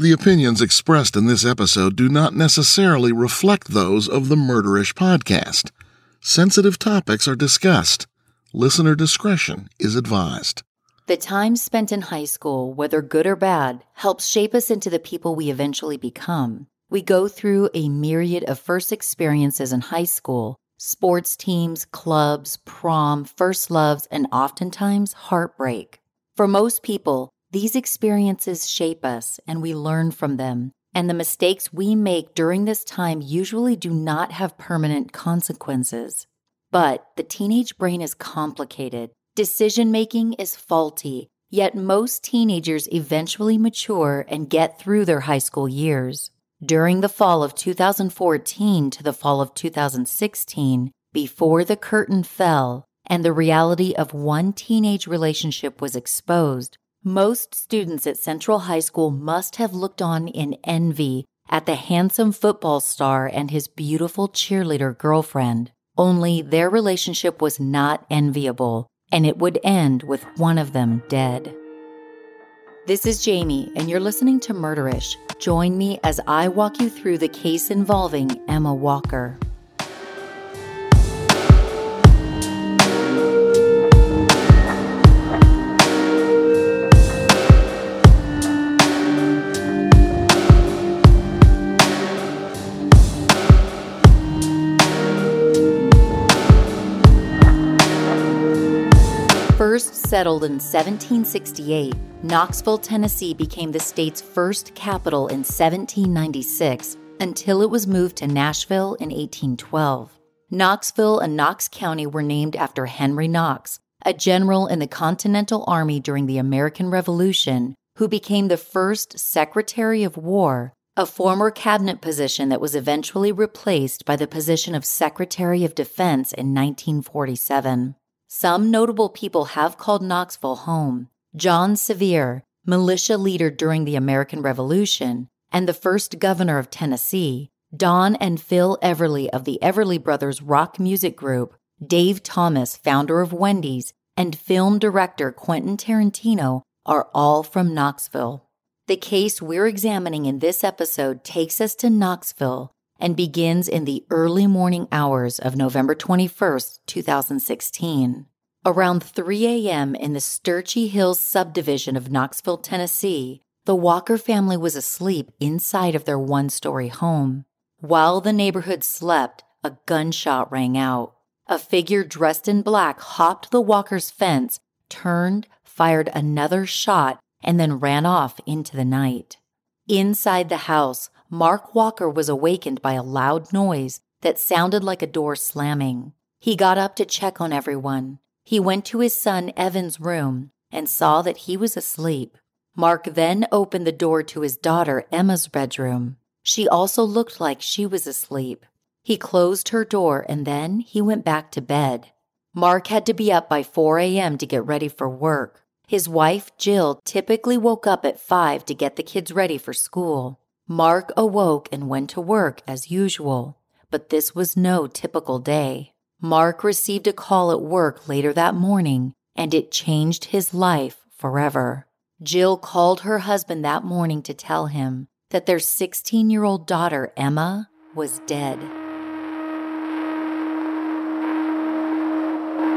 The opinions expressed in this episode do not necessarily reflect those of the Murderish podcast. Sensitive topics are discussed. Listener discretion is advised. The time spent in high school, whether good or bad, helps shape us into the people we eventually become. We go through a myriad of first experiences in high school sports teams, clubs, prom, first loves, and oftentimes heartbreak. For most people, these experiences shape us and we learn from them. And the mistakes we make during this time usually do not have permanent consequences. But the teenage brain is complicated. Decision making is faulty, yet most teenagers eventually mature and get through their high school years. During the fall of 2014 to the fall of 2016, before the curtain fell and the reality of one teenage relationship was exposed, most students at Central High School must have looked on in envy at the handsome football star and his beautiful cheerleader girlfriend. Only their relationship was not enviable, and it would end with one of them dead. This is Jami, and you're listening to Murderish. Join me as I walk you through the case involving Emma Walker. Settled in 1768, Knoxville, Tennessee became the state's first capital in 1796 until it was moved to Nashville in 1812. Knoxville and Knox County were named after Henry Knox, a general in the Continental Army during the American Revolution, who became the first Secretary of War, a former cabinet position that was eventually replaced by the position of Secretary of Defense in 1947. Some notable people have called Knoxville home. John Sevier, militia leader during the American Revolution and the first governor of Tennessee, Don and Phil Everly of the Everly Brothers rock music group, Dave Thomas, founder of Wendy's, and film director Quentin Tarantino are all from Knoxville. The case we're examining in this episode takes us to Knoxville and begins in the early morning hours of November 21st, 2016. Around 3 a.m. in the Sturchy Hills subdivision of Knoxville, Tennessee, the Walker family was asleep inside of their one story home. While the neighborhood slept, a gunshot rang out. A figure dressed in black hopped the Walker's fence, turned, fired another shot, and then ran off into the night. Inside the house, Mark Walker was awakened by a loud noise that sounded like a door slamming. He got up to check on everyone. He went to his son Evan's room and saw that he was asleep. Mark then opened the door to his daughter Emma's bedroom. She also looked like she was asleep. He closed her door and then he went back to bed. Mark had to be up by 4 a.m. to get ready for work. His wife, Jill, typically woke up at 5 to get the kids ready for school. Mark awoke and went to work as usual, but this was no typical day. Mark received a call at work later that morning, and it changed his life forever. Jill called her husband that morning to tell him that their 16 year old daughter, Emma, was dead.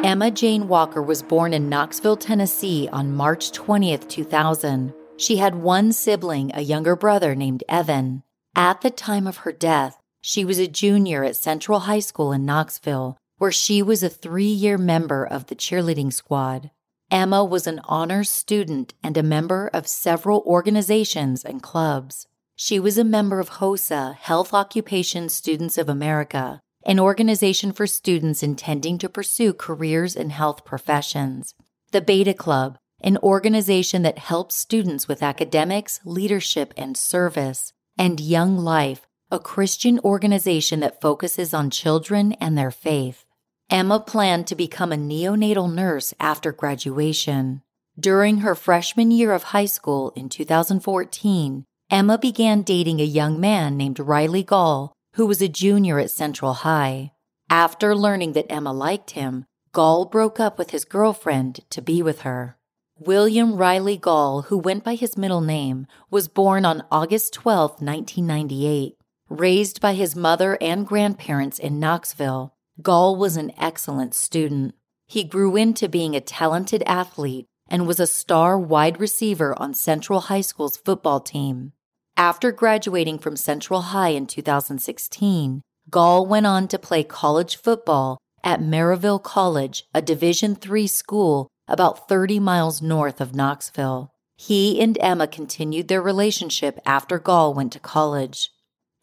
Emma Jane Walker was born in Knoxville, Tennessee on March 20th, 2000. She had one sibling, a younger brother named Evan. At the time of her death, she was a junior at Central High School in Knoxville, where she was a three year member of the cheerleading squad. Emma was an honors student and a member of several organizations and clubs. She was a member of HOSA, Health Occupation Students of America, an organization for students intending to pursue careers in health professions. The Beta Club, an organization that helps students with academics, leadership, and service. And Young Life, a Christian organization that focuses on children and their faith. Emma planned to become a neonatal nurse after graduation. During her freshman year of high school in 2014, Emma began dating a young man named Riley Gall, who was a junior at Central High. After learning that Emma liked him, Gall broke up with his girlfriend to be with her. William Riley Gall, who went by his middle name, was born on August 12, 1998. Raised by his mother and grandparents in Knoxville, Gall was an excellent student. He grew into being a talented athlete and was a star wide receiver on Central High School's football team. After graduating from Central High in 2016, Gall went on to play college football at Maryville College, a Division III school about 30 miles north of Knoxville. He and Emma continued their relationship after Gall went to college.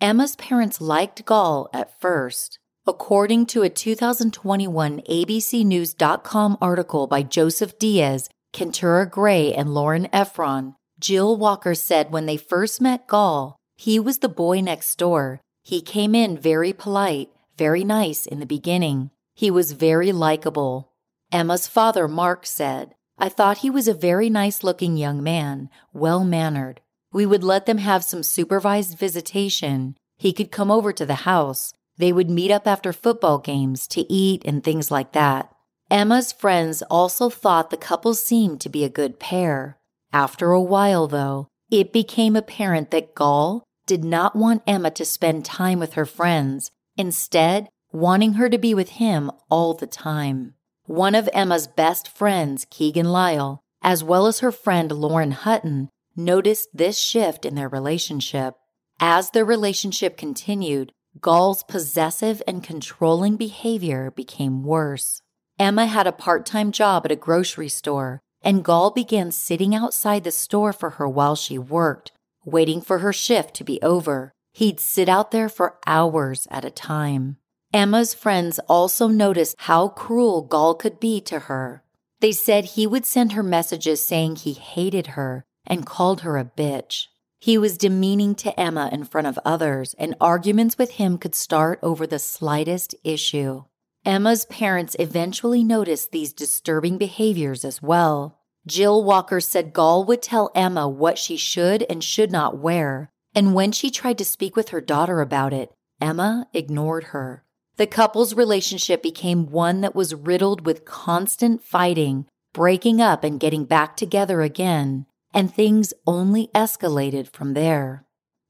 Emma's parents liked Gall at first, According to a 2021 ABCNews.com article by Joseph Diaz, Keturah Gray, and Lauren Efron, Jill Walker said when they first met Gall, he was the boy next door. He came in very polite, very nice in the beginning. He was very likable. Emma's father, Mark, said, I thought he was a very nice looking young man, well mannered. We would let them have some supervised visitation. He could come over to the house. They would meet up after football games to eat and things like that. Emma's friends also thought the couple seemed to be a good pair. After a while, though, it became apparent that Gall did not want Emma to spend time with her friends, instead, wanting her to be with him all the time. One of Emma's best friends, Keegan Lyle, as well as her friend Lauren Hutton, noticed this shift in their relationship. As their relationship continued, Gall's possessive and controlling behavior became worse. Emma had a part time job at a grocery store, and Gall began sitting outside the store for her while she worked, waiting for her shift to be over. He'd sit out there for hours at a time. Emma's friends also noticed how cruel Gall could be to her. They said he would send her messages saying he hated her and called her a bitch. He was demeaning to Emma in front of others, and arguments with him could start over the slightest issue. Emma's parents eventually noticed these disturbing behaviors as well. Jill Walker said Gall would tell Emma what she should and should not wear, and when she tried to speak with her daughter about it, Emma ignored her. The couple's relationship became one that was riddled with constant fighting, breaking up, and getting back together again and things only escalated from there.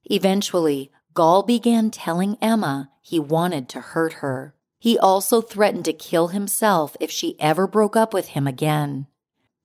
Eventually, Gall began telling Emma he wanted to hurt her. He also threatened to kill himself if she ever broke up with him again.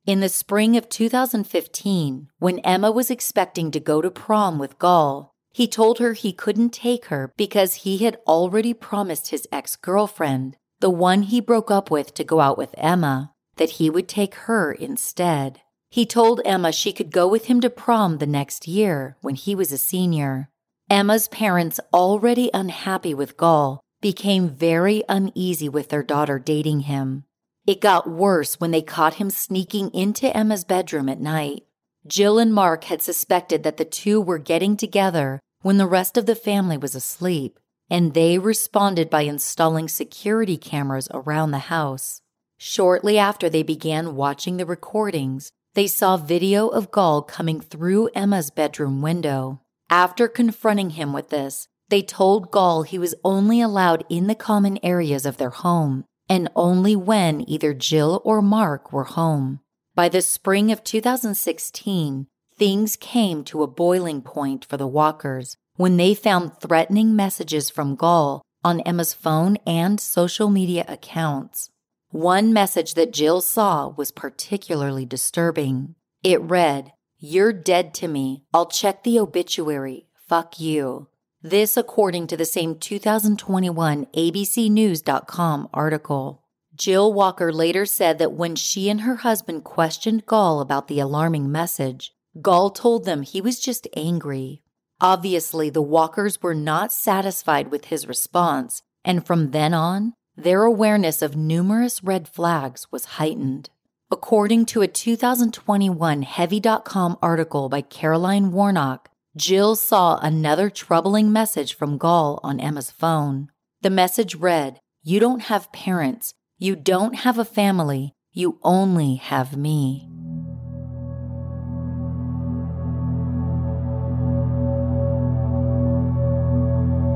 In the spring of 2015, when Emma was expecting to go to prom with Gall, he told her he couldn't take her because he had already promised his ex girlfriend, the one he broke up with to go out with Emma, that he would take her instead. He told Emma she could go with him to prom the next year when he was a senior. Emma's parents, already unhappy with Gall, became very uneasy with their daughter dating him. It got worse when they caught him sneaking into Emma's bedroom at night. Jill and Mark had suspected that the two were getting together when the rest of the family was asleep, and they responded by installing security cameras around the house. Shortly after they began watching the recordings, they saw video of Gall coming through Emma's bedroom window. After confronting him with this, they told Gall he was only allowed in the common areas of their home and only when either Jill or Mark were home. By the spring of 2016, things came to a boiling point for the Walkers when they found threatening messages from Gall on Emma's phone and social media accounts. One message that Jill saw was particularly disturbing. It read, You're dead to me. I'll check the obituary. Fuck you. This, according to the same 2021 ABCNews.com article. Jill Walker later said that when she and her husband questioned Gall about the alarming message, Gall told them he was just angry. Obviously, the Walkers were not satisfied with his response, and from then on, their awareness of numerous red flags was heightened. According to a 2021 Heavy.com article by Caroline Warnock, Jill saw another troubling message from Gall on Emma's phone. The message read, You don't have parents. You don't have a family. You only have me.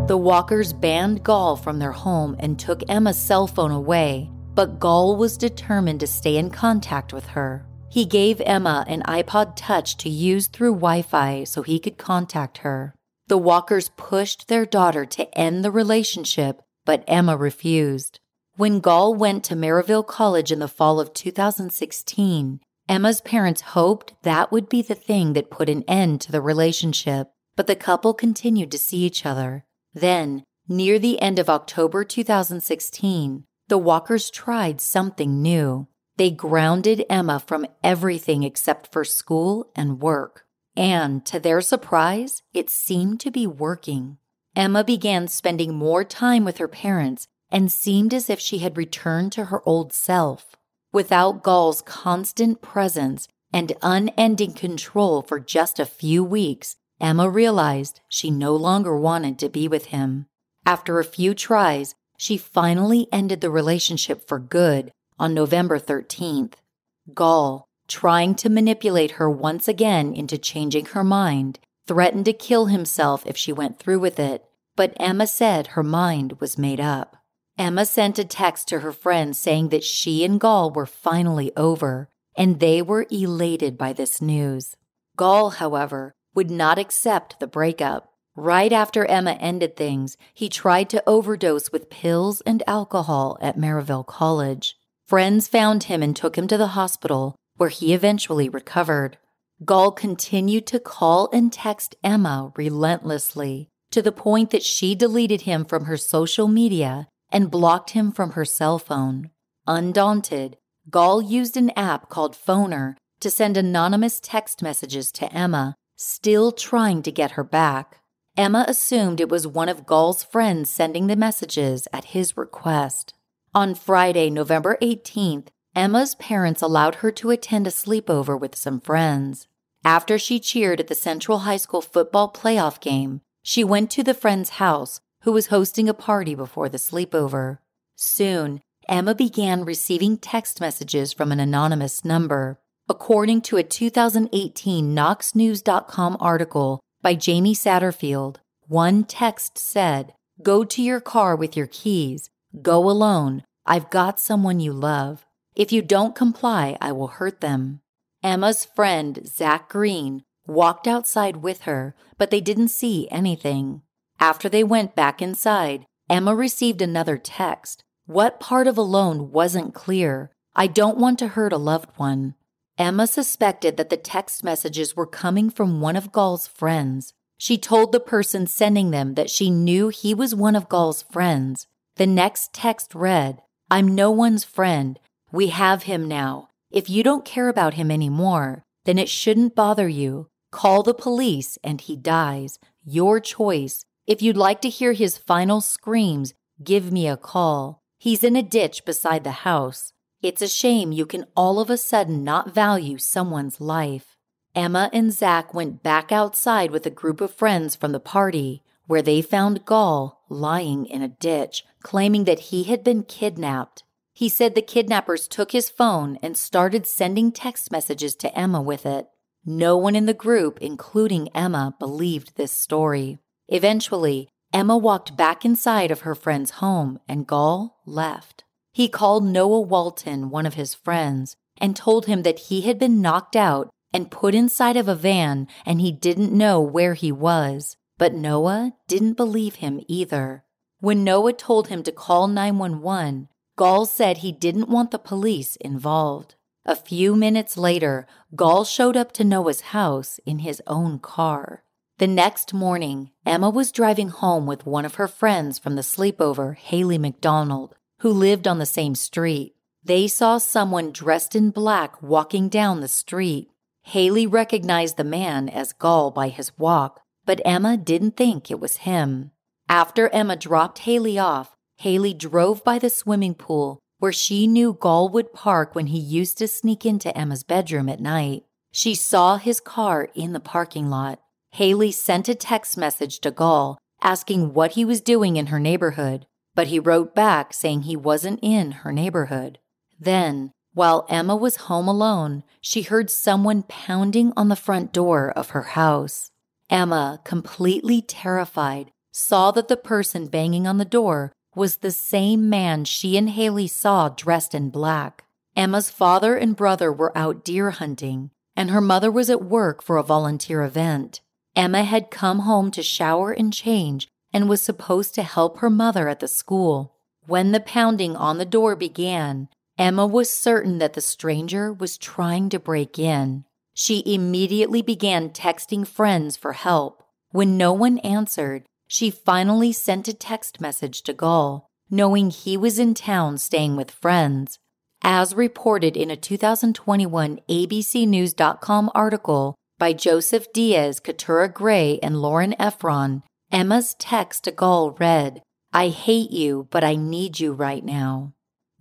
The Walkers banned Gall from their home and took Emma's cell phone away, but Gall was determined to stay in contact with her. He gave Emma an iPod Touch to use through Wi Fi so he could contact her. The Walkers pushed their daughter to end the relationship, but Emma refused. When Gall went to Maryville College in the fall of 2016, Emma's parents hoped that would be the thing that put an end to the relationship, but the couple continued to see each other. Then, near the end of October 2016, the Walkers tried something new. They grounded Emma from everything except for school and work. And to their surprise, it seemed to be working. Emma began spending more time with her parents and seemed as if she had returned to her old self. Without Gall's constant presence and unending control for just a few weeks, Emma realized she no longer wanted to be with him. After a few tries, she finally ended the relationship for good on November 13th. Gall, trying to manipulate her once again into changing her mind, threatened to kill himself if she went through with it, but Emma said her mind was made up. Emma sent a text to her friends saying that she and Gall were finally over, and they were elated by this news. Gall, however, would not accept the breakup. Right after Emma ended things, he tried to overdose with pills and alcohol at Maryville College. Friends found him and took him to the hospital, where he eventually recovered. Gall continued to call and text Emma relentlessly, to the point that she deleted him from her social media and blocked him from her cell phone. Undaunted, Gall used an app called Phoner to send anonymous text messages to Emma, still trying to get her back. Emma assumed it was one of Gall's friends sending the messages at his request. On Friday, November 18th, Emma's parents allowed her to attend a sleepover with some friends. After she cheered at the Central High School football playoff game, she went to the friend's house who was hosting a party before the sleepover. Soon, Emma began receiving text messages from an anonymous number. According to a 2018 KnoxNews.com article by Jamie Satterfield, one text said, Go to your car with your keys. Go alone. I've got someone you love. If you don't comply, I will hurt them. Emma's friend, Zach Green, walked outside with her, but they didn't see anything. After they went back inside, Emma received another text. What part of alone wasn't clear? I don't want to hurt a loved one. Emma suspected that the text messages were coming from one of Gall's friends. She told the person sending them that she knew he was one of Gall's friends. The next text read, I'm no one's friend. We have him now. If you don't care about him anymore, then it shouldn't bother you. Call the police and he dies. your choice. If you'd like to hear his final screams, give me a call. He's in a ditch beside the house. It's a shame you can all of a sudden not value someone's life. Emma and Zach went back outside with a group of friends from the party, where they found Gall lying in a ditch, claiming that he had been kidnapped. He said the kidnappers took his phone and started sending text messages to Emma with it. No one in the group, including Emma, believed this story. Eventually, Emma walked back inside of her friend's home and Gall left. He called Noah Walton, one of his friends, and told him that he had been knocked out and put inside of a van and he didn't know where he was. But Noah didn't believe him either. When Noah told him to call 911, Gall said he didn't want the police involved. A few minutes later, Gall showed up to Noah's house in his own car. The next morning, Emma was driving home with one of her friends from the sleepover, Haley McDonald, who lived on the same street. They saw someone dressed in black walking down the street. Haley recognized the man as Gall by his walk, but Emma didn't think it was him. After Emma dropped Haley off, Haley drove by the swimming pool where she knew Gall would park when he used to sneak into Emma's bedroom at night. She saw his car in the parking lot. Haley sent a text message to Gall asking what he was doing in her neighborhood, but he wrote back saying he wasn't in her neighborhood. Then, while Emma was home alone, she heard someone pounding on the front door of her house. Emma, completely terrified, saw that the person banging on the door was the same man she and Haley saw dressed in black. Emma's father and brother were out deer hunting, and her mother was at work for a volunteer event. Emma had come home to shower and change and was supposed to help her mother at the school. When the pounding on the door began, Emma was certain that the stranger was trying to break in. She immediately began texting friends for help. When no one answered, she finally sent a text message to Gall, knowing he was in town staying with friends. As reported in a 2021 ABCNews.com article, by Joseph Diaz, Keturah Gray, and Lauren Efron, Emma's text to Gall read, I hate you, but I need you right now.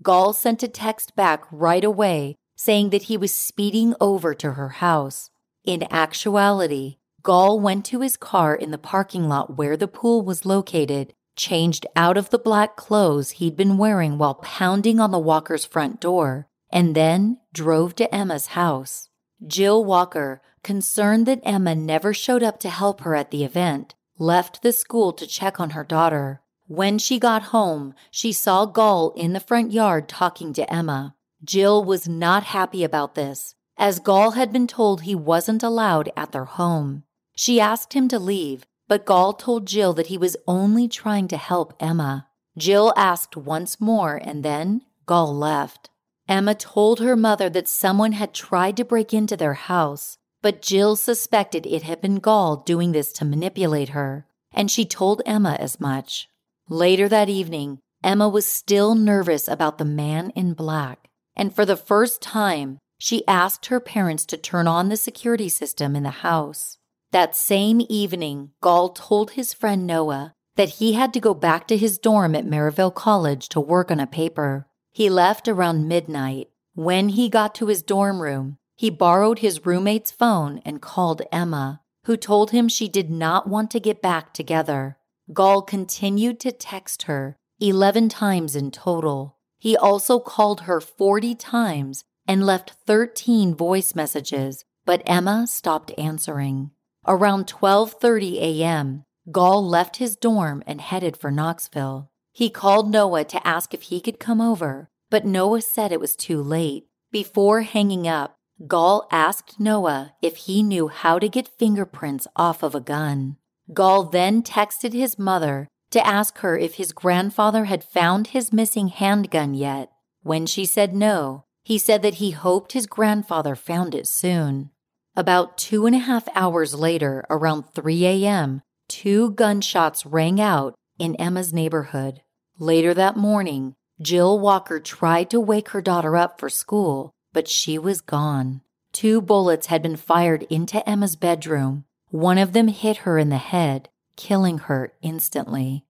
Gall sent a text back right away saying that he was speeding over to her house. In actuality, Gall went to his car in the parking lot where the pool was located, changed out of the black clothes he'd been wearing while pounding on the Walker's front door, and then drove to Emma's house. Jill Walker, concerned that Emma never showed up to help her at the event, left the school to check on her daughter. When she got home, she saw Gall in the front yard talking to Emma. Jill was not happy about this, as Gall had been told he wasn't allowed at their home. She asked him to leave, but Gall told Jill that he was only trying to help Emma. Jill asked once more, and then Gall left. Emma told her mother that someone had tried to break into their house, but Jill suspected it had been Gall doing this to manipulate her, and she told Emma as much. Later that evening, Emma was still nervous about the man in black, and for the first time, she asked her parents to turn on the security system in the house. That same evening, Gall told his friend Noah that he had to go back to his dorm at Maryville College to work on a paper. He left around midnight. When he got to his dorm room, he borrowed his roommate's phone and called Emma, who told him she did not want to get back together. Gall continued to text her 11 times in total. He also called her 40 times and left 13 voice messages, but Emma stopped answering. Around 12:30 a.m., Gall left his dorm and headed for Knoxville. He called Noah to ask if he could come over, but Noah said it was too late. Before hanging up, Gall asked Noah if he knew how to get fingerprints off of a gun. Gall then texted his mother to ask her if his grandfather had found his missing handgun yet. When she said no, he said that he hoped his grandfather found it soon. About two and a half hours later, around 3 a.m., two gunshots rang out in Emma's neighborhood. Later that morning, Jill Walker tried to wake her daughter up for school, but she was gone. Two bullets had been fired into Emma's bedroom. One of them hit her in the head, killing her instantly.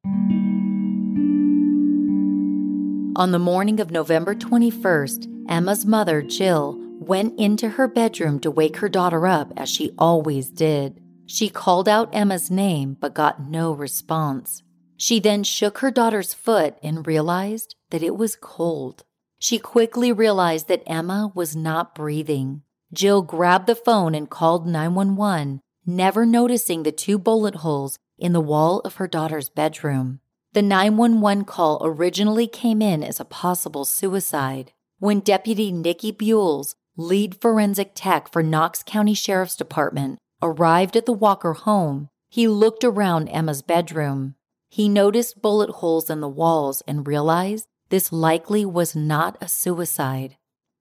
On the morning of November 21st, Emma's mother, Jill, went into her bedroom to wake her daughter up as she always did. She called out Emma's name but got no response. She then shook her daughter's foot and realized that it was cold. She quickly realized that Emma was not breathing. Jill grabbed the phone and called 911, never noticing the two bullet holes in the wall of her daughter's bedroom. The 911 call originally came in as a possible suicide. When Deputy Nikki Buells, lead forensic tech for Knox County Sheriff's Department, arrived at the Walker home, he looked around Emma's bedroom. He noticed bullet holes in the walls and realized this likely was not a suicide.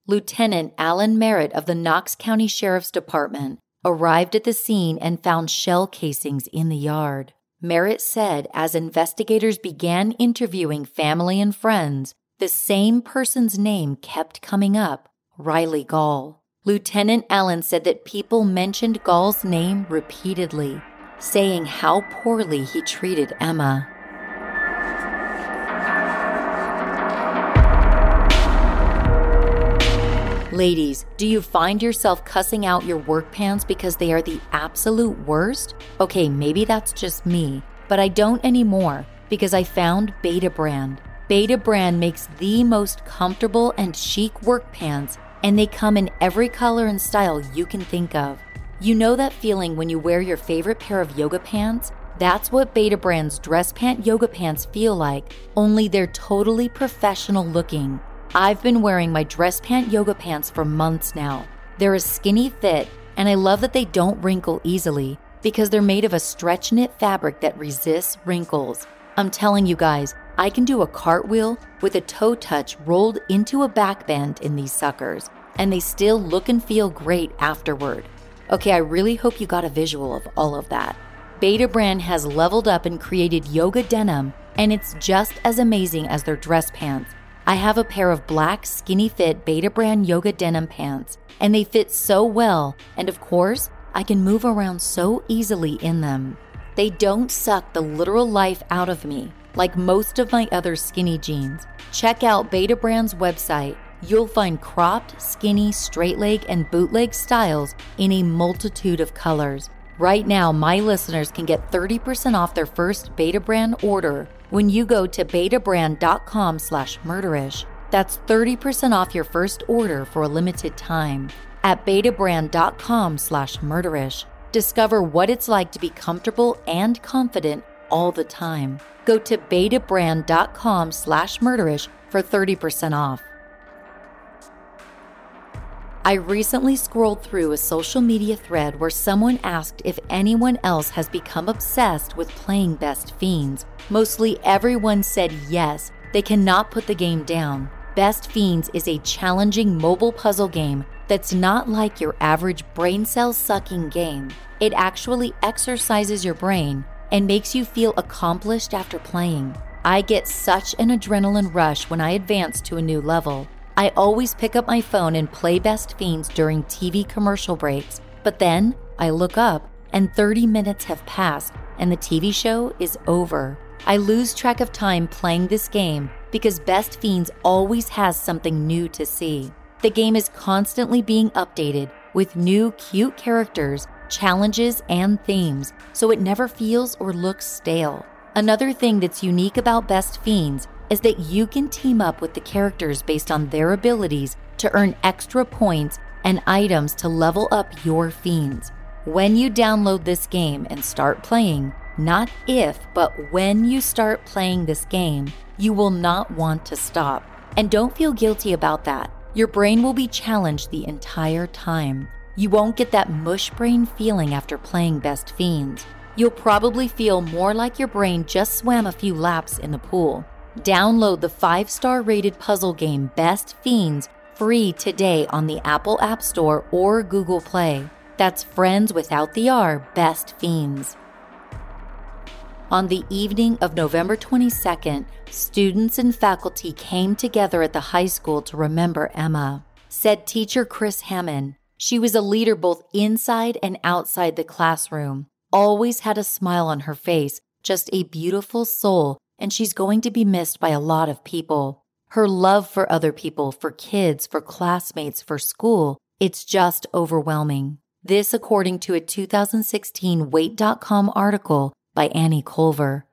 Lieutenant Alan Merritt of the Knox County Sheriff's Department arrived at the scene and found shell casings in the yard. Merritt said as investigators began interviewing family and friends, the same person's name kept coming up Riley Gall. Lieutenant Allen said that people mentioned Gall's name repeatedly, saying how poorly he treated Emma. Ladies, do you find yourself cussing out your work pants because they are the absolute worst? Okay, maybe that's just me, but I don't anymore because I found Betabrand. Beta Brand makes the most comfortable and chic work pants, and they come in every color and style you can think of. You know that feeling when you wear your favorite pair of yoga pants? That's what Betabrand's dress pant yoga pants feel like, only they're totally professional looking. I've been wearing my dress pant yoga pants for months now. They're a skinny fit, and I love that they don't wrinkle easily because they're made of a stretch knit fabric that resists wrinkles. I'm telling you guys, I can do a cartwheel with a toe touch rolled into a back bend in these suckers, and they still look and feel great afterward. Okay, I really hope you got a visual of all of that. Betabrand has leveled up and created yoga denim, and it's just as amazing as their dress pants. I have a pair of black skinny fit Betabrand yoga denim pants, and they fit so well, and of course, I can move around so easily in them. They don't suck the literal life out of me like most of my other skinny jeans. Check out Betabrand's website. You'll find cropped, skinny, straight leg, and bootleg styles in a multitude of colors. Right now, my listeners can get 30% off their first Betabrand order when you go to betabrand.com slash murderish. That's 30% off your first order for a limited time at betabrand.com slash murderish. Discover what it's like to be comfortable and confident all the time. Go to betabrand.com slash murderish for 30% off. I recently scrolled through a social media thread where someone asked if anyone else has become obsessed with playing Best Fiends. Mostly everyone said yes, they cannot put the game down. Best Fiends is a challenging mobile puzzle game that's not like your average brain cell sucking game. It actually exercises your brain and makes you feel accomplished after playing. I get such an adrenaline rush when I advance to a new level. I always pick up my phone and play Best Fiends during TV commercial breaks, but then I look up and 30 minutes have passed and the TV show is over. I lose track of time playing this game because Best Fiends always has something new to see. The game is constantly being updated with new cute characters, challenges, and themes, so it never feels or looks stale. Another thing that's unique about Best Fiends is that you can team up with the characters based on their abilities to earn extra points and items to level up your fiends. When you download this game and start playing, not if, but when you start playing this game, you will not want to stop. And don't feel guilty about that. Your brain will be challenged the entire time. You won't get that mush brain feeling after playing Best Fiends. You'll probably feel more like your brain just swam a few laps in the pool. Download the five star rated puzzle game Best Fiends free today on the Apple App Store or Google Play. That's Friends Without the R Best Fiends. On the evening of November 22nd, students and faculty came together at the high school to remember Emma. Said teacher Chris Hammond, she was a leader both inside and outside the classroom. always had a smile on her face, just a beautiful soul, and she's going to be missed by a lot of people. Her love for other people, for kids, for classmates, for school, it's just overwhelming. This, according to a 2016 WATE.com article by Annie Culver.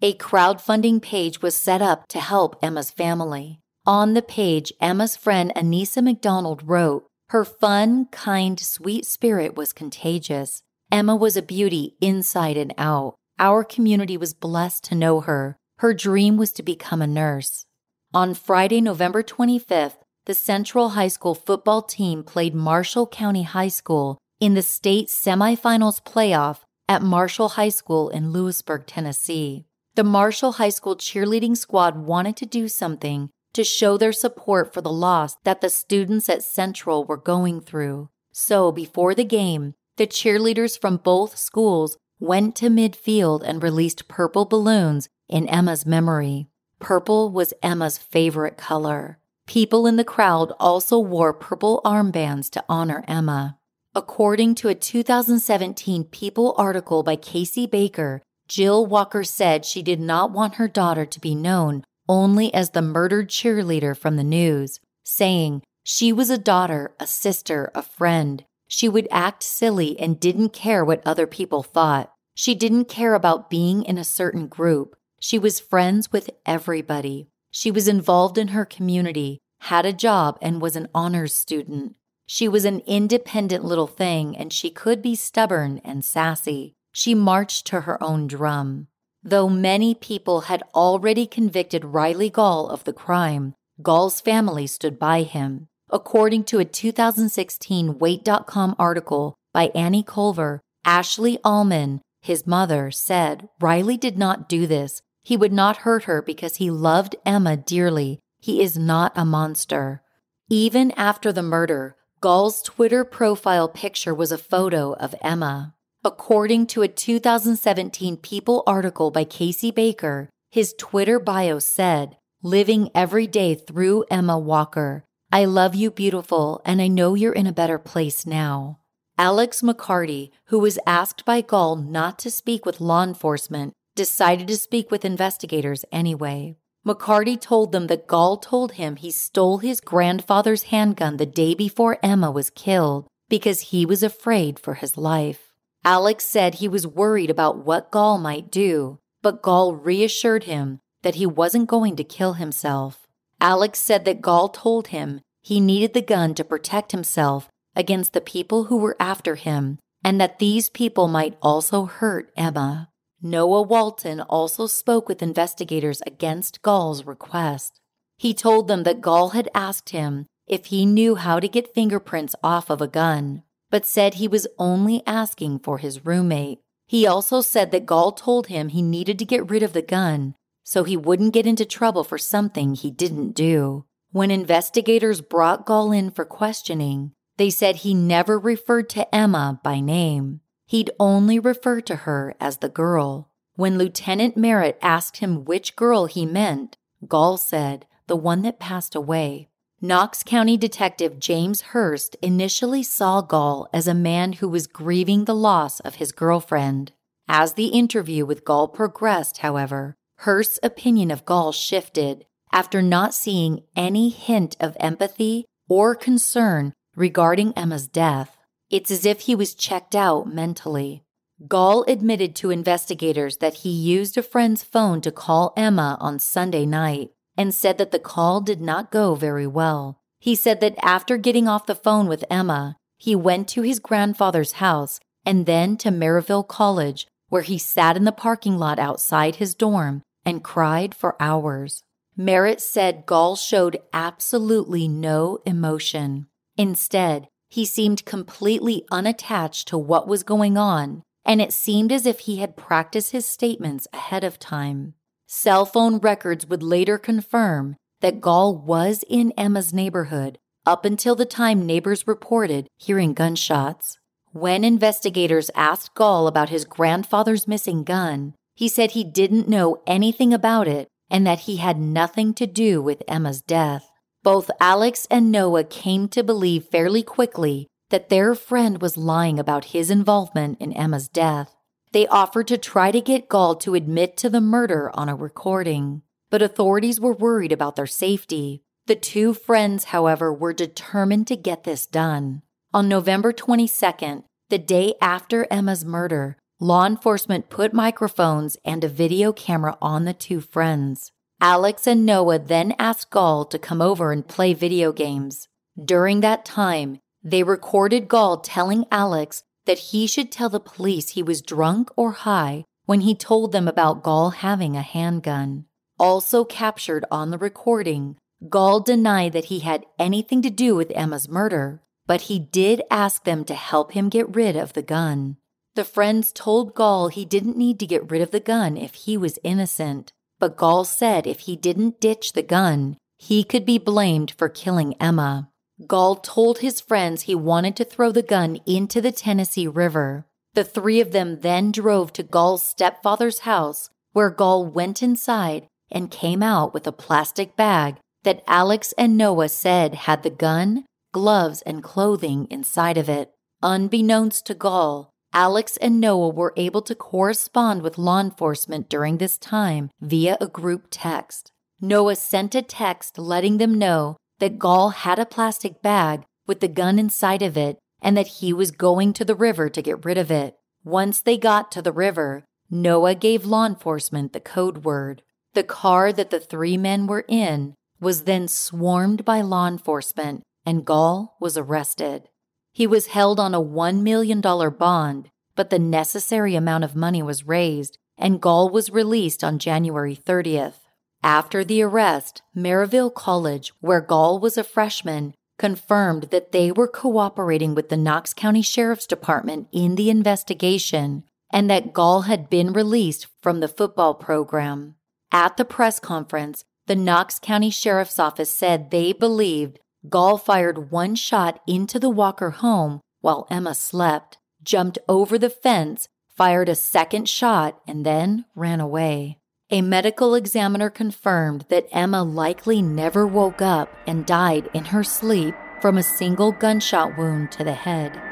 A crowdfunding page was set up to help Emma's family. On the page, Emma's friend Anissa McDonald wrote, Her fun, kind, sweet spirit was contagious. Emma was a beauty inside and out. Our community was blessed to know her. Her dream was to become a nurse. On Friday, November 25th, the Central High School football team played Marshall County High School in the state semifinals playoff at Marshall High School in Lewisburg, Tennessee. The Marshall High School cheerleading squad wanted to do something to show their support for the loss that the students at Central were going through. So, before the game, the cheerleaders from both schools went to midfield and released purple balloons in Emma's memory. Purple was Emma's favorite color. People in the crowd also wore purple armbands to honor Emma. According to a 2017 People article by Casey Baker, Jill Walker said she did not want her daughter to be known only as the murdered cheerleader from the news, saying she was a daughter, a sister, a friend. She would act silly and didn't care what other people thought. She didn't care about being in a certain group. She was friends with everybody. She was involved in her community, had a job, and was an honors student. She was an independent little thing and she could be stubborn and sassy. She marched to her own drum. Though many people had already convicted Riley Gall of the crime, Gall's family stood by him. According to a 2016 WATE.com article by Annie Culver, Ashley Allman, his mother, said Riley did not do this. He would not hurt her because he loved Emma dearly. He is not a monster. Even after the murder, Gall's Twitter profile picture was a photo of Emma. According to a 2017 People article by Casey Baker, his Twitter bio said, Living every day through Emma Walker. I love you, beautiful, and I know you're in a better place now. Alex McCarty, who was asked by Gall not to speak with law enforcement, decided to speak with investigators anyway. McCarty told them that Gall told him he stole his grandfather's handgun the day before Emma was killed because he was afraid for his life. Alex said he was worried about what Gall might do, but Gall reassured him that he wasn't going to kill himself. Alex said that Gall told him he needed the gun to protect himself against the people who were after him and that these people might also hurt Emma. Noah Walton also spoke with investigators against Gall's request. He told them that Gall had asked him if he knew how to get fingerprints off of a gun, but said he was only asking for his roommate. He also said that Gall told him he needed to get rid of the gun so he wouldn't get into trouble for something he didn't do. When investigators brought Gall in for questioning, they said he never referred to Emma by name. He'd only refer to her as the girl. When Lieutenant Merritt asked him which girl he meant, Gall said, the one that passed away. Knox County Detective James Hurst initially saw Gall as a man who was grieving the loss of his girlfriend. As the interview with Gall progressed, however, Hurst's opinion of Gall shifted after not seeing any hint of empathy or concern regarding Emma's death. It's as if he was checked out mentally. Gall admitted to investigators that he used a friend's phone to call Emma on Sunday night and said that the call did not go very well. He said that after getting off the phone with Emma, he went to his grandfather's house and then to Maryville College, where he sat in the parking lot outside his dorm and cried for hours. Merritt said Gall showed absolutely no emotion. Instead, he seemed completely unattached to what was going on, and it seemed as if he had practiced his statements ahead of time. Cell phone records would later confirm that Gall was in Emma's neighborhood up until the time neighbors reported hearing gunshots. When investigators asked Gall about his grandfather's missing gun, he said he didn't know anything about it and that he had nothing to do with Emma's death. Both Alex and Noah came to believe fairly quickly that their friend was lying about his involvement in Emma's death. They offered to try to get Gall to admit to the murder on a recording, but authorities were worried about their safety. The two friends, however, were determined to get this done. On November 22nd, the day after Emma's murder, law enforcement put microphones and a video camera on the two friends. Alex and Noah then asked Gall to come over and play video games. During that time, they recorded Gall telling Alex that he should tell the police he was drunk or high when he told them about Gall having a handgun. Also captured on the recording, Gall denied that he had anything to do with Emma's murder, but he did ask them to help him get rid of the gun. The friends told Gall he didn't need to get rid of the gun if he was innocent, but Gall said if he didn't ditch the gun, he could be blamed for killing Emma. Gall told his friends he wanted to throw the gun into the Tennessee River. The three of them then drove to Gall's stepfather's house, where Gall went inside and came out with a plastic bag that Alex and Noah said had the gun, gloves, and clothing inside of it. Unbeknownst to Gall, Alex and Noah were able to correspond with law enforcement during this time via a group text. Noah sent a text letting them know that Gall had a plastic bag with the gun inside of it and that he was going to the river to get rid of it. Once they got to the river, Noah gave law enforcement the code word. The car that the three men were in was then swarmed by law enforcement and Gall was arrested. He was held on a $1 million bond, but the necessary amount of money was raised and Gall was released on January 30th. After the arrest, Maryville College, where Gall was a freshman, confirmed that they were cooperating with the Knox County Sheriff's Department in the investigation and that Gall had been released from the football program. At the press conference, the Knox County Sheriff's Office said they believed Gall fired one shot into the Walker home while Emma slept, jumped over the fence, fired a second shot, and then ran away. A medical examiner confirmed that Emma likely never woke up and died in her sleep from a single gunshot wound to the head.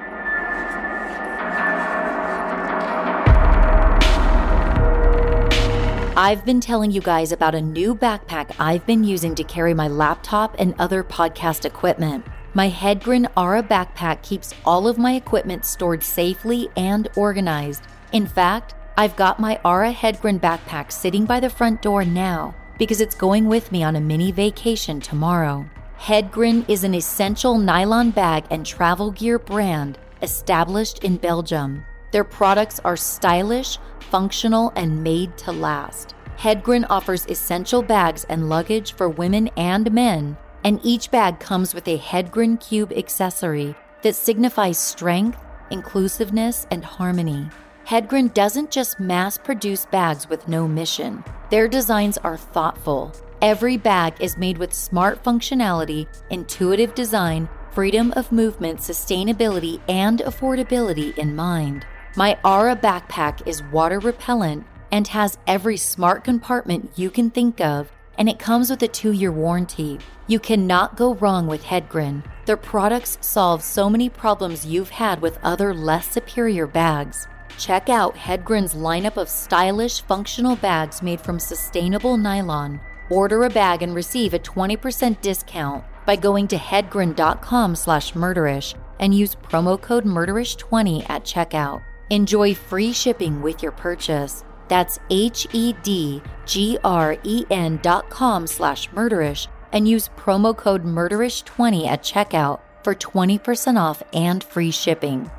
I've been telling you guys about a new backpack I've been using to carry my laptop and other podcast equipment. My Hedgren Aura backpack keeps all of my equipment stored safely and organized. In fact, I've got my Aura Hedgren backpack sitting by the front door now because it's going with me on a mini vacation tomorrow. Hedgren is an essential nylon bag and travel gear brand established in Belgium. Their products are stylish, functional, and made to last. Hedgren offers essential bags and luggage for women and men, and each bag comes with a Hedgren Cube accessory that signifies strength, inclusiveness, and harmony. Hedgren doesn't just mass produce bags with no mission. Their designs are thoughtful. Every bag is made with smart functionality, intuitive design, freedom of movement, sustainability, and affordability in mind. My Aura backpack is water repellent and has every smart compartment you can think of, and it comes with a two year warranty. You cannot go wrong with Hedgren. Their products solve so many problems you've had with other less superior bags. Check out Hedgren's lineup of stylish, functional bags made from sustainable nylon. Order a bag and receive a 20% discount by going to hedgren.com slash murderish and use promo code murderish20 at checkout. Enjoy free shipping with your purchase. That's H-E-D-G-R-E-N dot com slash murderish and use promo code murderish20 at checkout for 20% off and free shipping.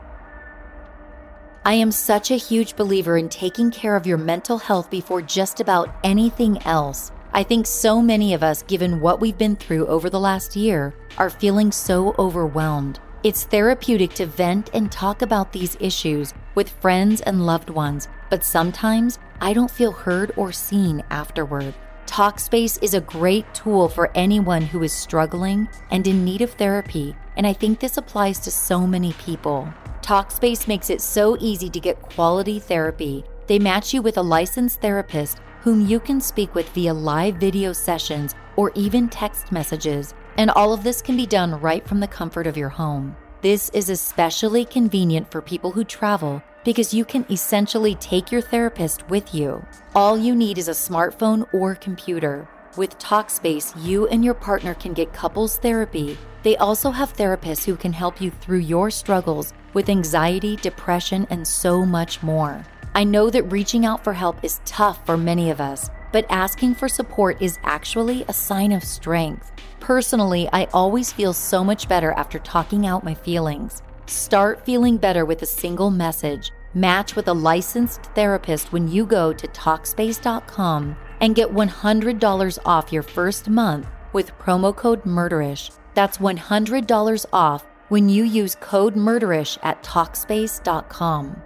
I am such a huge believer in taking care of your mental health before just about anything else. I think so many of us, given what we've been through over the last year, are feeling so overwhelmed. It's therapeutic to vent and talk about these issues with friends and loved ones, but sometimes I don't feel heard or seen afterward. Talkspace is a great tool for anyone who is struggling and in need of therapy, and I think this applies to so many people. Talkspace makes it so easy to get quality therapy. They match you with a licensed therapist whom you can speak with via live video sessions or even text messages, and all of this can be done right from the comfort of your home. This is especially convenient for people who travel because you can essentially take your therapist with you. All you need is a smartphone or computer. With Talkspace, you and your partner can get couples therapy. They also have therapists who can help you through your struggles with anxiety, depression, and so much more. I know that reaching out for help is tough for many of us, but asking for support is actually a sign of strength. Personally, I always feel so much better after talking out my feelings. Start feeling better with a single message. Match with a licensed therapist when you go to Talkspace.com and get $100 off your first month with promo code MURDERISH. That's $100 off when you use code MURDERISH at Talkspace.com.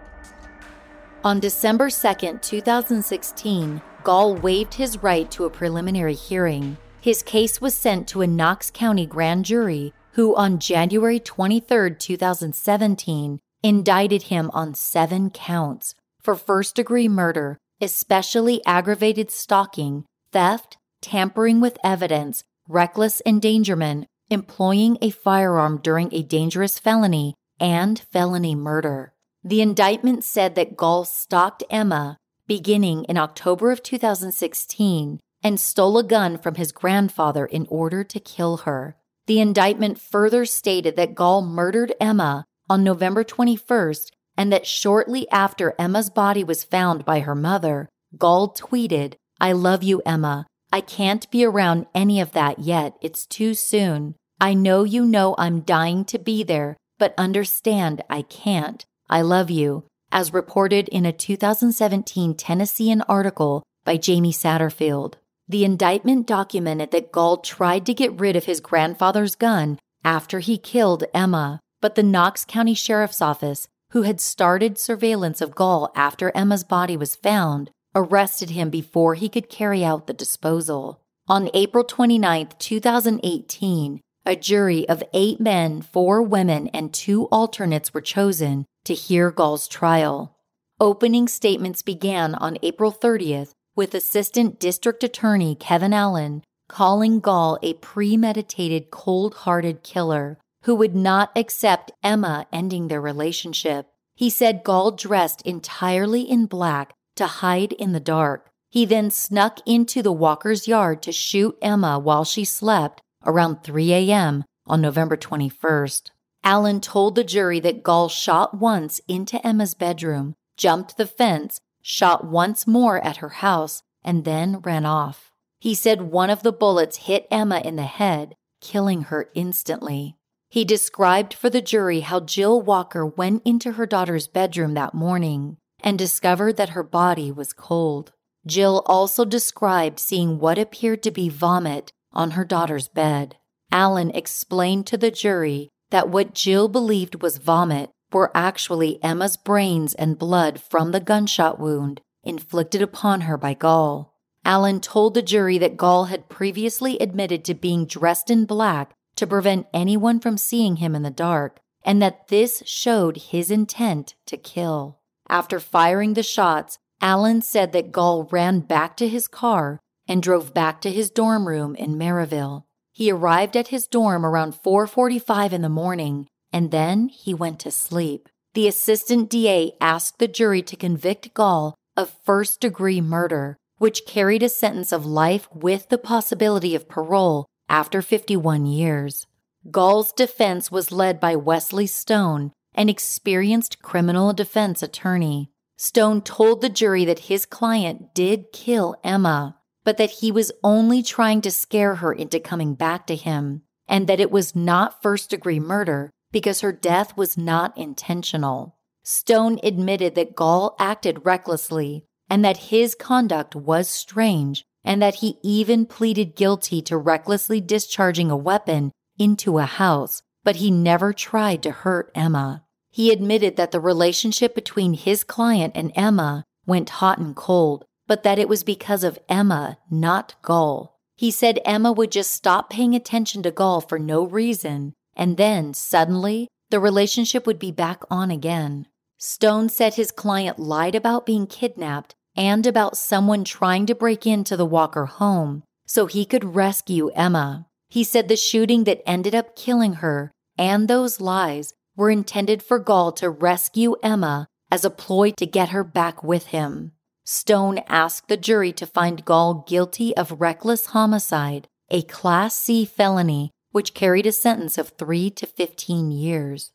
On December 2, 2016, Gall waived his right to a preliminary hearing. His case was sent to a Knox County grand jury, who on January 23, 2017, indicted him on seven counts for first degree murder, especially aggravated stalking, theft, tampering with evidence, reckless endangerment, employing a firearm during a dangerous felony, and felony murder. The indictment said that Gall stalked Emma beginning in October of 2016 and stole a gun from his grandfather in order to kill her. The indictment further stated that Gall murdered Emma on November 21st and that shortly after Emma's body was found by her mother, Gall tweeted, I love you, Emma. I can't be around any of that yet. It's too soon. I know you know I'm dying to be there, but understand I can't. I love you, as reported in a 2017 Tennessean article by Jamie Satterfield. The indictment documented that Gall tried to get rid of his grandfather's gun after he killed Emma, but the Knox County Sheriff's Office, who had started surveillance of Gall after Emma's body was found, arrested him before he could carry out the disposal. On April 29, 2018, a jury of eight men, four women, and two alternates were chosen to hear Gall's trial. Opening statements began on April 30th with Assistant District Attorney Kevin Allen calling Gall a premeditated, cold hearted killer who would not accept Emma ending their relationship. He said Gall dressed entirely in black to hide in the dark. He then snuck into the Walker's yard to shoot Emma while she slept around 3 a.m. on November 21st. Allen told the jury that Gall shot once into Emma's bedroom, jumped the fence, shot once more at her house, and then ran off. He said one of the bullets hit Emma in the head, killing her instantly. He described for the jury how Jill Walker went into her daughter's bedroom that morning and discovered that her body was cold. Jill also described seeing what appeared to be vomit on her daughter's bed. Allen explained to the jury that what Jill believed was vomit were actually Emma's brains and blood from the gunshot wound inflicted upon her by Gall. Allen told the jury that Gall had previously admitted to being dressed in black to prevent anyone from seeing him in the dark, and that this showed his intent to kill. After firing the shots, Allen said that Gall ran back to his car and drove back to his dorm room in Maryville. He arrived at his dorm around 4:45 in the morning and then he went to sleep. The assistant DA asked the jury to convict Gall of first-degree murder, which carried a sentence of life with the possibility of parole after 51 years. Gall's defense was led by Wesley Stone, an experienced criminal defense attorney. Stone told the jury that his client did kill Emma, but that he was only trying to scare her into coming back to him, and that it was not first degree murder because her death was not intentional. Stone admitted that Gall acted recklessly and that his conduct was strange, and that he even pleaded guilty to recklessly discharging a weapon into a house, but he never tried to hurt Emma. He admitted that the relationship between his client and Emma went hot and cold, but that it was because of Emma, not Gall. He said Emma would just stop paying attention to Gall for no reason, and then suddenly the relationship would be back on again. Stone said his client lied about being kidnapped and about someone trying to break into the Walker home so he could rescue Emma. He said the shooting that ended up killing her and those lies were intended for Gall to rescue Emma as a ploy to get her back with him. Stone asked the jury to find Gall guilty of reckless homicide, a Class C felony which carried a sentence of 3 to 15 years.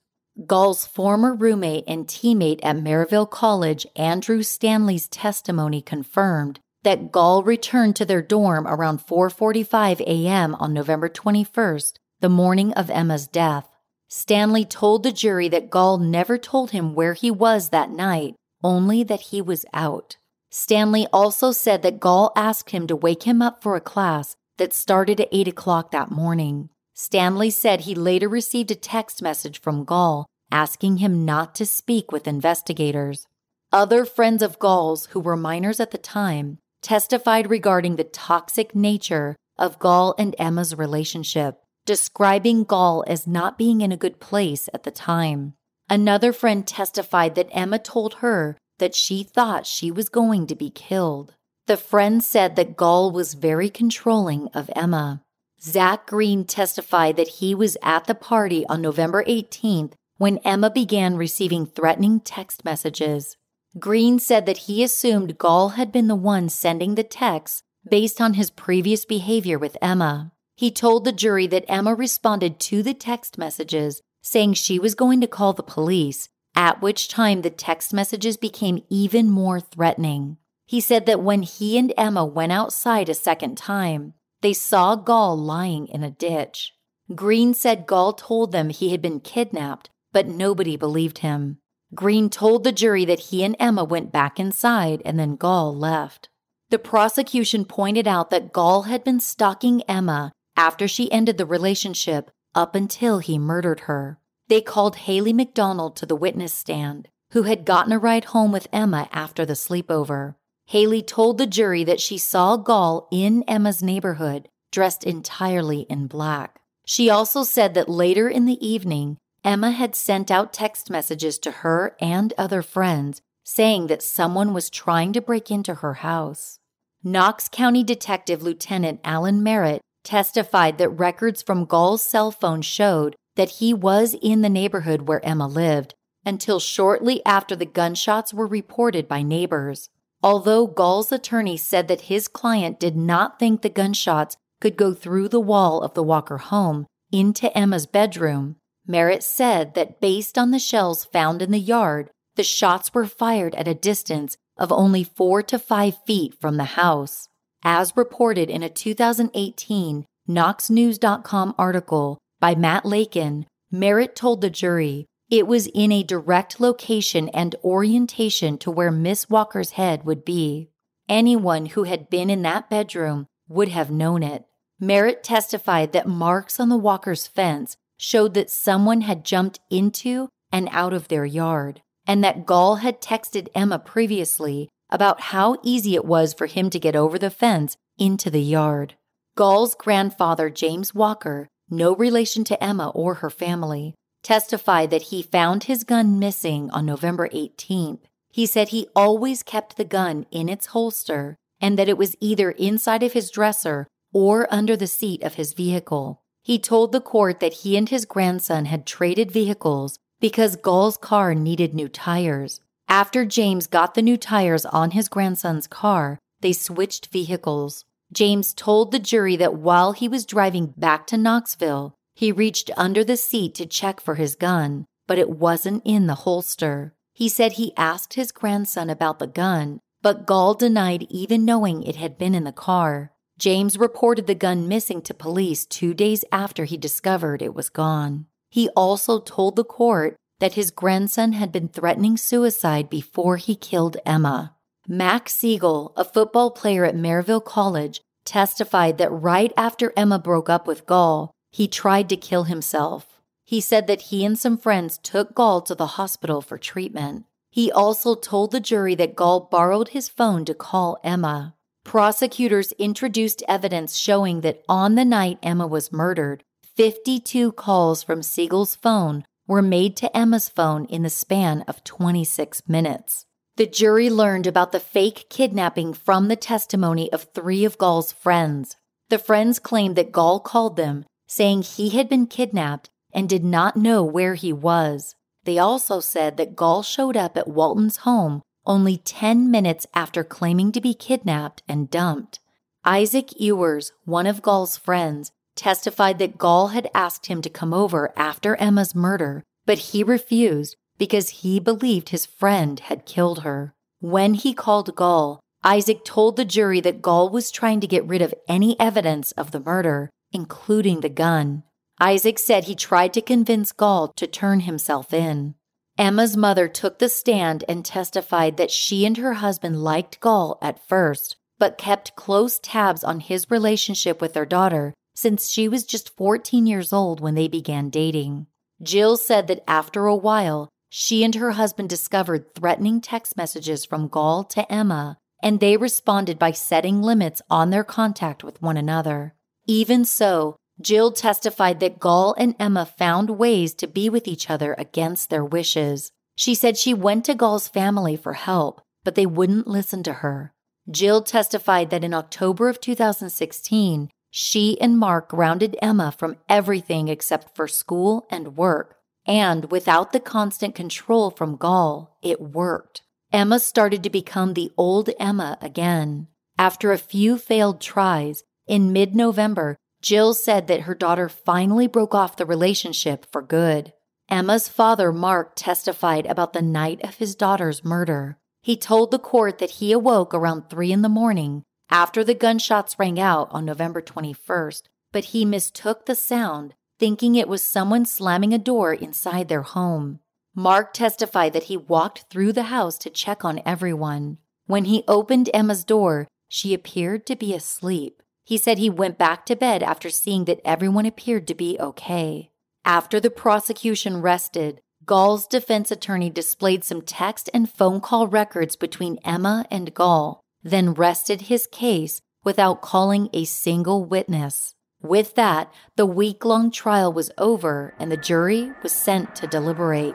Gall's former roommate and teammate at Maryville College, Andrew Stanley's testimony confirmed that Gall returned to their dorm around 4:45 a.m. on November 21st, the morning of Emma's death. Stanley told the jury that Gall never told him where he was that night, only that he was out. Stanley also said that Gall asked him to wake him up for a class that started at 8 o'clock that morning. Stanley said he later received a text message from Gall asking him not to speak with investigators. Other friends of Gall's, who were minors at the time, testified regarding the toxic nature of Gall and Emma's relationship describing Gall as not being in a good place at the time. Another friend testified that Emma told her that she thought she was going to be killed. The friend said that Gall was very controlling of Emma. Zach Green testified that he was at the party on November 18th when Emma began receiving threatening text messages. Green said that he assumed Gall had been the one sending the texts based on his previous behavior with Emma. He told the jury that Emma responded to the text messages saying she was going to call the police, at which time the text messages became even more threatening. He said that when he and Emma went outside a second time, they saw Gall lying in a ditch. Green said Gall told them he had been kidnapped, but nobody believed him. Green told the jury that he and Emma went back inside and then Gall left. The prosecution pointed out that Gall had been stalking Emma after she ended the relationship up until he murdered her. They called Haley McDonald to the witness stand, who had gotten a ride home with Emma after the sleepover. Haley told the jury that she saw Gall in Emma's neighborhood, dressed entirely in black. She also said that later in the evening, Emma had sent out text messages to her and other friends saying that someone was trying to break into her house. Knox County Detective Lieutenant Alan Merritt testified that records from Gall's cell phone showed that he was in the neighborhood where Emma lived until shortly after the gunshots were reported by neighbors. Although Gall's attorney said that his client did not think the gunshots could go through the wall of the Walker home into Emma's bedroom, Merritt said that based on the shells found in the yard, the shots were fired at a distance of only four to five feet from the house. As reported in a 2018 KnoxNews.com article by Matt Lakin, Merritt told the jury it was in a direct location and orientation to where Miss Walker's head would be. Anyone who had been in that bedroom would have known it. Merritt testified that marks on the Walker's fence showed that someone had jumped into and out of their yard, and that Gall had texted Emma previously about how easy it was for him to get over the fence into the yard. Gall's grandfather, James Walker, no relation to Emma or her family, testified that he found his gun missing on November 18th. He said he always kept the gun in its holster and that it was either inside of his dresser or under the seat of his vehicle. He told the court that he and his grandson had traded vehicles because Gall's car needed new tires. After James got the new tires on his grandson's car, they switched vehicles. James told the jury that while he was driving back to Knoxville, he reached under the seat to check for his gun, but it wasn't in the holster. He said he asked his grandson about the gun, but Gall denied even knowing it had been in the car. James reported the gun missing to police two days after he discovered it was gone. He also told the court that his grandson had been threatening suicide before he killed Emma. Mac Siegel, a football player at Maryville College, testified that right after Emma broke up with Gall, he tried to kill himself. He said that he and some friends took Gall to the hospital for treatment. He also told the jury that Gall borrowed his phone to call Emma. Prosecutors introduced evidence showing that on the night Emma was murdered, 52 calls from Siegel's phone were made to Emma's phone in the span of 26 minutes. The jury learned about the fake kidnapping from the testimony of three of Gall's friends. The friends claimed that Gall called them, saying he had been kidnapped and did not know where he was. They also said that Gall showed up at Walton's home only 10 minutes after claiming to be kidnapped and dumped. Isaac Ewers, one of Gall's friends, testified that Gall had asked him to come over after Emma's murder, but he refused because he believed his friend had killed her. When he called Gall, Isaac told the jury that Gall was trying to get rid of any evidence of the murder, including the gun. Isaac said he tried to convince Gall to turn himself in. Emma's mother took the stand and testified that she and her husband liked Gall at first, but kept close tabs on his relationship with their daughter since she was just 14 years old when they began dating. Jill said that after a while, she and her husband discovered threatening text messages from Gall to Emma, and they responded by setting limits on their contact with one another. Even so, Jill testified that Gall and Emma found ways to be with each other against their wishes. She said she went to Gall's family for help, but they wouldn't listen to her. Jill testified that in October of 2016, she and Mark grounded Emma from everything except for school and work. And without the constant control from Gall, it worked. Emma started to become the old Emma again. After a few failed tries, in mid November, Jill said that her daughter finally broke off the relationship for good. Emma's father, Mark, testified about the night of his daughter's murder. He told the court that he awoke around 3 in the morning after the gunshots rang out on November 21st, but he mistook the sound, thinking it was someone slamming a door inside their home. Mark testified that he walked through the house to check on everyone. When he opened Emma's door, she appeared to be asleep. He said he went back to bed after seeing that everyone appeared to be okay. After the prosecution rested, Gall's defense attorney displayed some text and phone call records between Emma and Gall, then rested his case without calling a single witness. With that, the week long trial was over and the jury was sent to deliberate.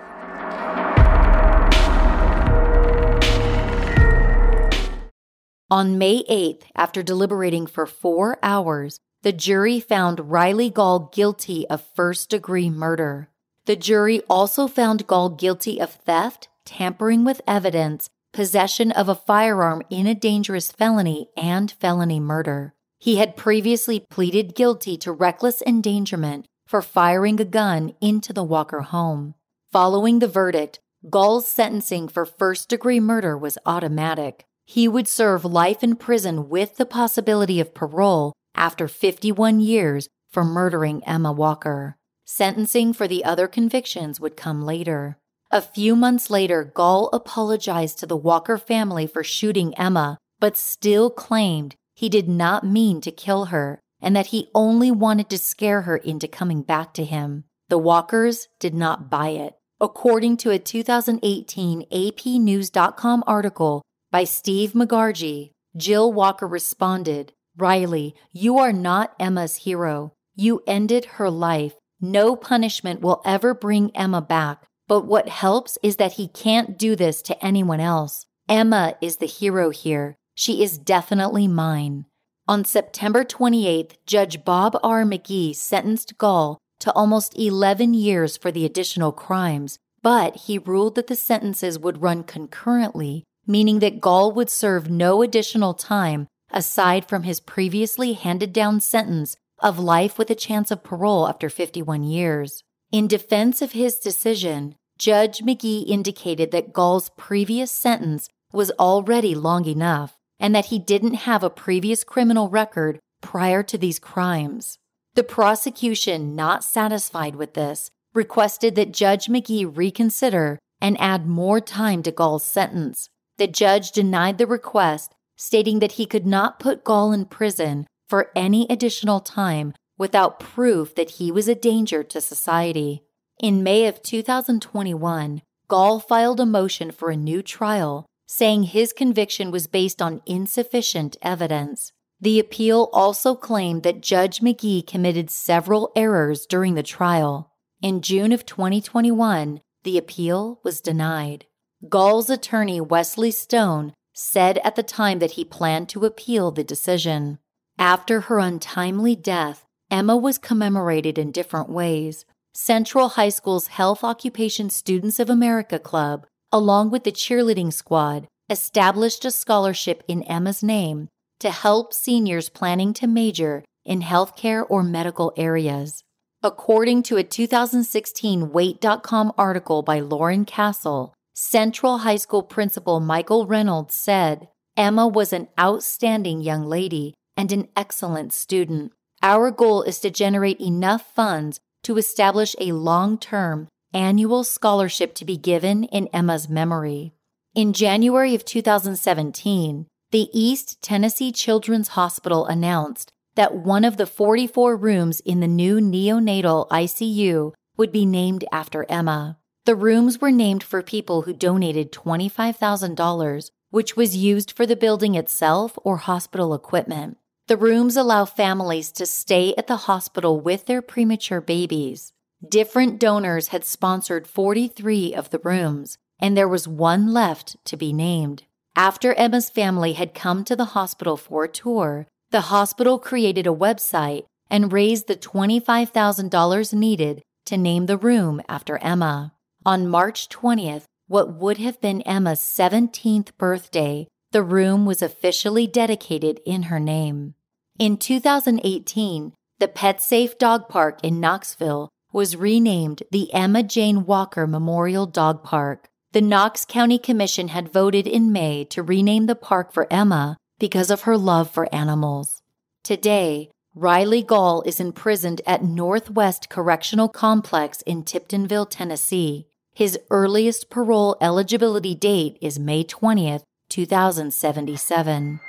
On May 8th, after deliberating for four hours, the jury found Riley Gall guilty of first degree murder. The jury also found Gall guilty of theft, tampering with evidence, possession of a firearm in a dangerous felony, and felony murder. He had previously pleaded guilty to reckless endangerment for firing a gun into the Walker home. Following the verdict, Gall's sentencing for first degree murder was automatic. He would serve life in prison with the possibility of parole after 51 years for murdering Emma Walker. Sentencing for the other convictions would come later. A few months later, Gall apologized to the Walker family for shooting Emma, but still claimed he did not mean to kill her and that he only wanted to scare her into coming back to him. The Walkers did not buy it. According to a 2018 APNews.com article, by Steve Megargee, Jill Walker responded, Riley, you are not Emma's hero. You ended her life. No punishment will ever bring Emma back. But what helps is that he can't do this to anyone else. Emma is the hero here. She is definitely mine. On September 28th, Judge Bob R. McGee sentenced Gall to almost 11 years for the additional crimes, but he ruled that the sentences would run concurrently meaning that Gall would serve no additional time aside from his previously handed down sentence of life with a chance of parole after 51 years. In defense of his decision, Judge McGee indicated that Gall's previous sentence was already long enough and that he didn't have a previous criminal record prior to these crimes. The prosecution, not satisfied with this, requested that Judge McGee reconsider and add more time to Gall's sentence. The judge denied the request, stating that he could not put Gall in prison for any additional time without proof that he was a danger to society. In May of 2021, Gall filed a motion for a new trial, saying his conviction was based on insufficient evidence. The appeal also claimed that Judge McGee committed several errors during the trial. In June of 2021, the appeal was denied. Gall's attorney, Wesley Stone, said at the time that he planned to appeal the decision. After her untimely death, Emma was commemorated in different ways. Central High School's Health Occupation Students of America Club, along with the cheerleading squad, established a scholarship in Emma's name to help seniors planning to major in healthcare or medical areas. According to a 2016 WATE.com article by Lauren Castle, Central High School principal Michael Reynolds said, Emma was an outstanding young lady and an excellent student. Our goal is to generate enough funds to establish a long term annual scholarship to be given in Emma's memory. In January of 2017, the East Tennessee Children's Hospital announced that one of the 44 rooms in the new neonatal ICU would be named after Emma. The rooms were named for people who donated $25,000, which was used for the building itself or hospital equipment. The rooms allow families to stay at the hospital with their premature babies. Different donors had sponsored 43 of the rooms, and there was one left to be named. After Emma's family had come to the hospital for a tour, the hospital created a website and raised the $25,000 needed to name the room after Emma. On March 20th, what would have been Emma's 17th birthday, the room was officially dedicated in her name. In 2018, the Pet Safe Dog Park in Knoxville was renamed the Emma Jane Walker Memorial Dog Park. The Knox County Commission had voted in May to rename the park for Emma because of her love for animals. Today, Riley Gall is imprisoned at Northwest Correctional Complex in Tiptonville, Tennessee. His earliest parole eligibility date is May 20th, 2077.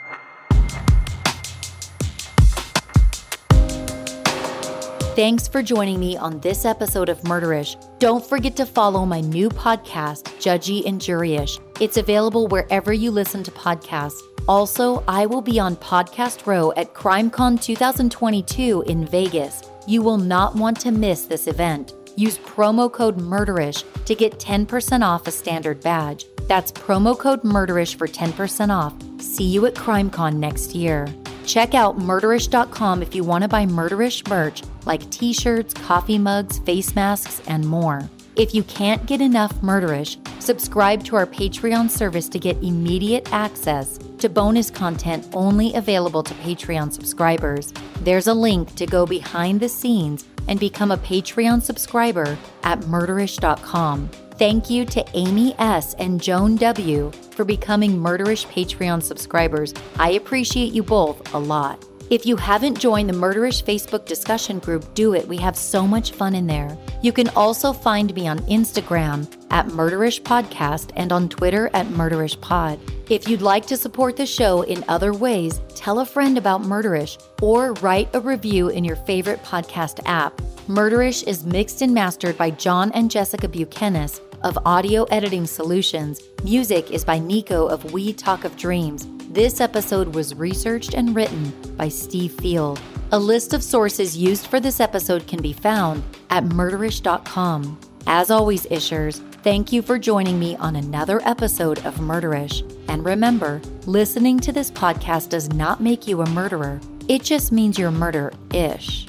Thanks for joining me on this episode of Murderish. Don't forget to follow my new podcast, Judgy and Juryish. It's available wherever you listen to podcasts. Also, I will be on Podcast Row at CrimeCon 2022 in Vegas. You will not want to miss this event. Use promo code MURDERISH to get 10% off a standard badge. That's promo code MURDERISH for 10% off. See you at CrimeCon next year. Check out murderish.com if you want to buy murderish merch like t shirts, coffee mugs, face masks, and more. If you can't get enough murderish, subscribe to our Patreon service to get immediate access to bonus content only available to Patreon subscribers. There's a link to go behind the scenes and become a Patreon subscriber at murderish.com. Thank you to Amy S. and Joan W. for becoming Murderish Patreon subscribers. I appreciate you both a lot. If you haven't joined the Murderish Facebook discussion group, do it. We have so much fun in there. You can also find me on Instagram at Murderish Podcast and on Twitter at Murderish Pod. If you'd like to support the show in other ways, tell a friend about Murderish or write a review in your favorite podcast app. Murderish is mixed and mastered by John and Jessica Buchanan of Audio Editing Solutions. Music is by Nico of We Talk of Dreams. This episode was researched and written by Steve Field. A list of sources used for this episode can be found at murderish.com. As always, Ishers, thank you for joining me on another episode of Murderish. And remember, listening to this podcast does not make you a murderer, it just means you're murder ish.